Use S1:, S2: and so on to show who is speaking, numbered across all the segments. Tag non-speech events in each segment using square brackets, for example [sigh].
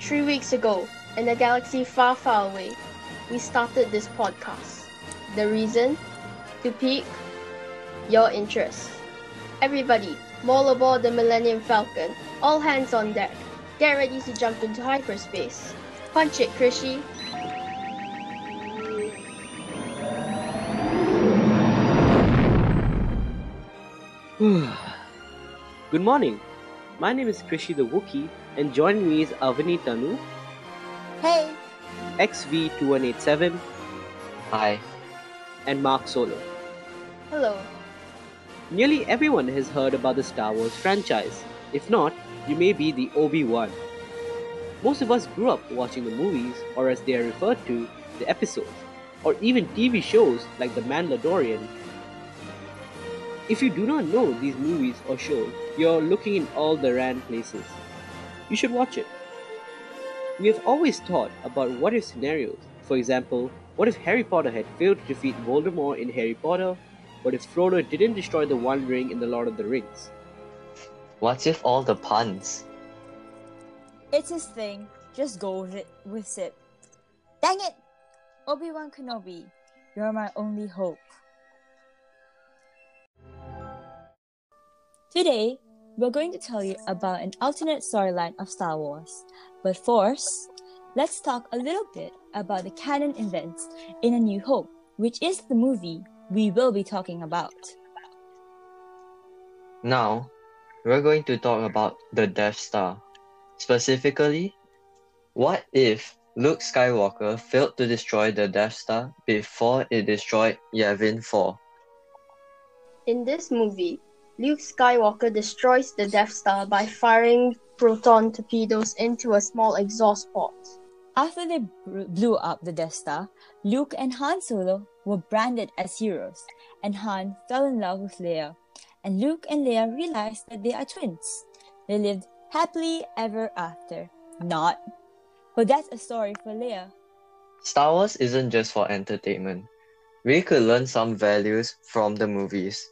S1: Three weeks ago, in a galaxy far, far away, we started this podcast. The reason? To pique your interest. Everybody, maul aboard the Millennium Falcon. All hands on deck. Get ready to jump into hyperspace. Punch it, Krishy. [sighs]
S2: Good morning. My name is Krishy the Wookie, and joining me is Avani Tanu,
S3: Hey!
S2: XV2187,
S4: Hi.
S2: and Mark Solo.
S1: Hello.
S2: Nearly everyone has heard about the Star Wars franchise. If not, you may be the Obi-Wan. Most of us grew up watching the movies, or as they are referred to, the episodes, or even TV shows like The Mandalorian. If you do not know these movies or shows, you're looking in all the wrong places. You should watch it. We have always thought about what if scenarios. For example, what if Harry Potter had failed to defeat Voldemort in Harry Potter? What if Frodo didn't destroy the One Ring in The Lord of the Rings?
S4: What if all the puns?
S3: It's his thing. Just go with it with it. Dang it! Obi-Wan Kenobi, you're my only hope. Today, we're going to tell you about an alternate storyline of Star Wars. But first, let's talk a little bit about the canon events in A New Hope, which is the movie we will be talking about.
S4: Now, we're going to talk about the Death Star. Specifically, what if Luke Skywalker failed to destroy the Death Star before it destroyed Yavin 4?
S1: In this movie, Luke Skywalker destroys the Death Star by firing proton torpedoes into a small exhaust port.
S3: After they blew up the Death Star, Luke and Han Solo were branded as heroes, and Han fell in love with Leia. And Luke and Leia realized that they are twins. They lived happily ever after. Not. But that's a story for Leia.
S4: Star Wars isn't just for entertainment. We could learn some values from the movies.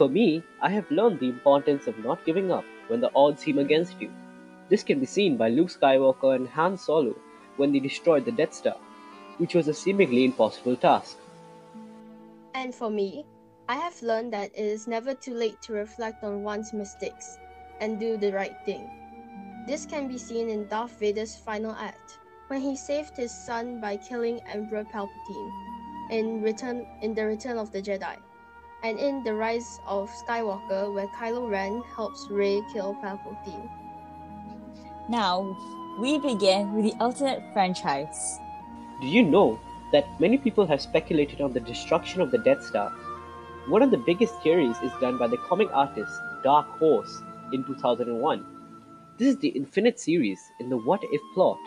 S2: For me, I have learned the importance of not giving up when the odds seem against you. This can be seen by Luke Skywalker and Han Solo when they destroyed the Death Star, which was a seemingly impossible task.
S1: And for me, I have learned that it is never too late to reflect on one's mistakes and do the right thing. This can be seen in Darth Vader's final act, when he saved his son by killing Emperor Palpatine in Return in the Return of the Jedi, and in The Rise of Skywalker where Kylo Ren helps Rey kill Palpatine.
S3: Now, we begin with the alternate franchise.
S2: Do you know that many people have speculated on the destruction of the Death Star? One of the biggest theories is done by the comic artist Dark Horse in 2001. This is the Infinite series in the What If plot.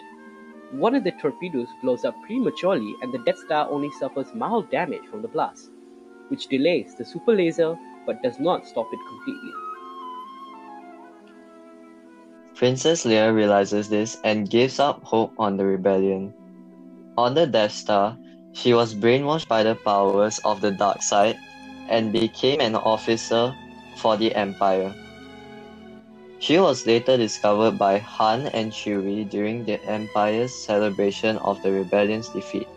S2: One of the torpedoes blows up prematurely and the Death Star only suffers mild damage from the blast, which delays the super laser but does not stop it completely.
S4: Princess Leia realizes this and gives up hope on the rebellion. On the Death Star, she was brainwashed by the powers of the dark side and became an officer for the Empire. She was later discovered by Han and Chewie during the Empire's celebration of the rebellion's defeat.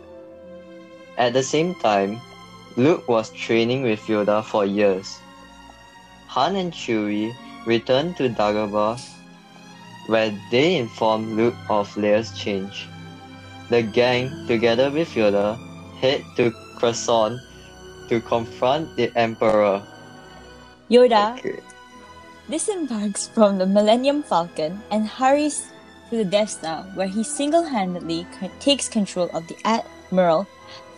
S4: At the same time, Luke was training with Yoda for years. Han and Chewie returned to Dagobah where they inform Luke of Leia's change. The gang, together with Yoda, head to Coruscant to confront the Emperor.
S3: Yoda
S4: Okay.
S3: disembarks from the Millennium Falcon and hurries to the Death Star, where he single handedly takes control of the Admiral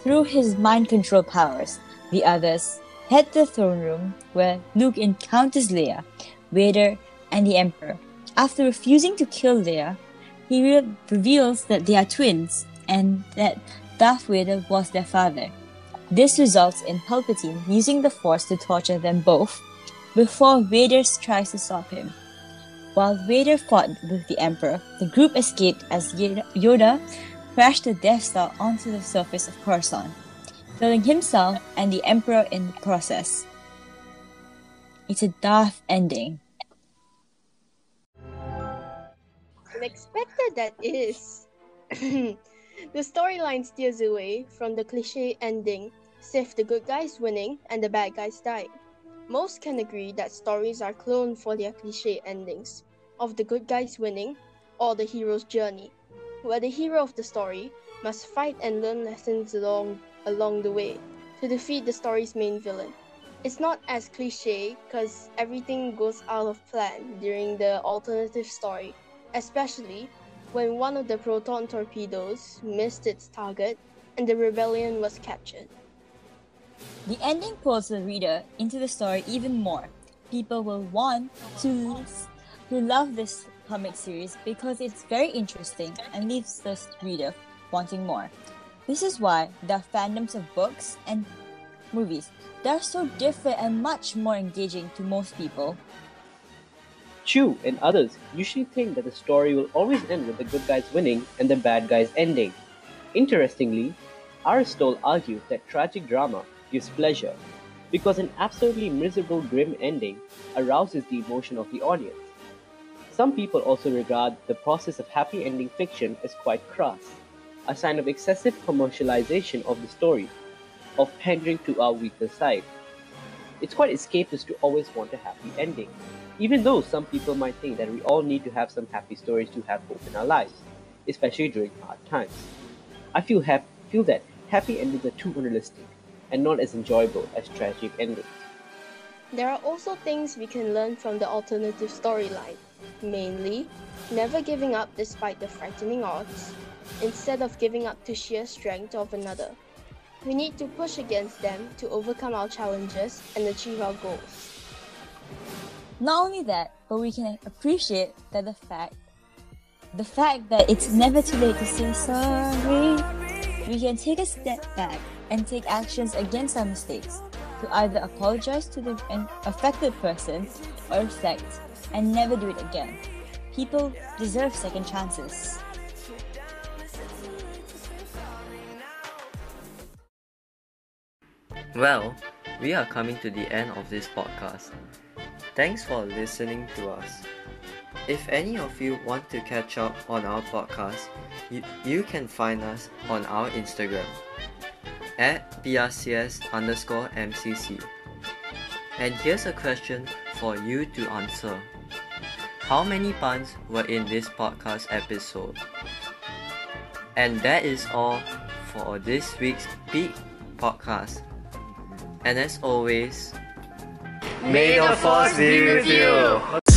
S3: through his mind control powers. The others head to the throne room, where Luke encounters Leia, Vader, and the Emperor. After refusing to kill Leia, he re- reveals that they are twins and that Darth Vader was their father. This results in Palpatine using the Force to torture them both before Vader tries to stop him. While Vader fought with the Emperor, the group escaped as Yoda crashed the Death Star onto the surface of Coruscant. killing himself and the Emperor in the process. It's a daft ending.
S1: Unexpected that is. [clears throat] the storyline steers away from the cliche ending, save the good guys winning and the bad guys dying. Most can agree that stories are cloned for their cliche endings of the good guys winning or the hero's journey, where the hero of the story must fight and learn lessons along along the way to defeat the story's main villain. It's not as cliche because everything goes out of plan during the alternative story, especially when one of the proton torpedoes missed its target and the rebellion was captured.
S3: The ending pulls the reader into the story even more. People will want to, to love this comic series because it's very interesting and leaves the reader wanting more. This is why the fandoms of books and movies they're so different and much more engaging to most people.
S2: Chu and others usually think that the story will always end with the good guys winning and the bad guys ending. Interestingly, Aristotle argued that tragic drama gives pleasure because an absolutely miserable grim ending arouses the emotion of the audience. Some people also regard the process of happy ending fiction as quite crass, a sign of excessive commercialization of the story, of pandering to our weaker side. It's quite escapist to always want a happy ending, even though some people might think that we all need to have some happy stories to have hope in our lives, especially during hard times. I feel, feel that happy endings are too unrealistic and not as enjoyable as tragic endings.
S1: There are also things we can learn from the alternative storyline, mainly never giving up despite the frightening odds, instead of giving up to sheer strength of another. We need to push against them to overcome our challenges and achieve our goals.
S3: Not only that, but we can appreciate that the fact the fact that it's never too late to say sorry. We can take a step back and take actions against our mistakes to either apologize to the affected person or reflect and never do it again. People deserve second chances.
S4: Well, we are coming to the end of this podcast. Thanks for listening to us. If any of you want to catch up on our podcast, you, you can find us on our Instagram at BRCS underscore MCC. And here's a question for you to answer. How many puns were in this podcast episode? And that is all for this week's Peak Podcast. And as always,
S5: May the force be with you.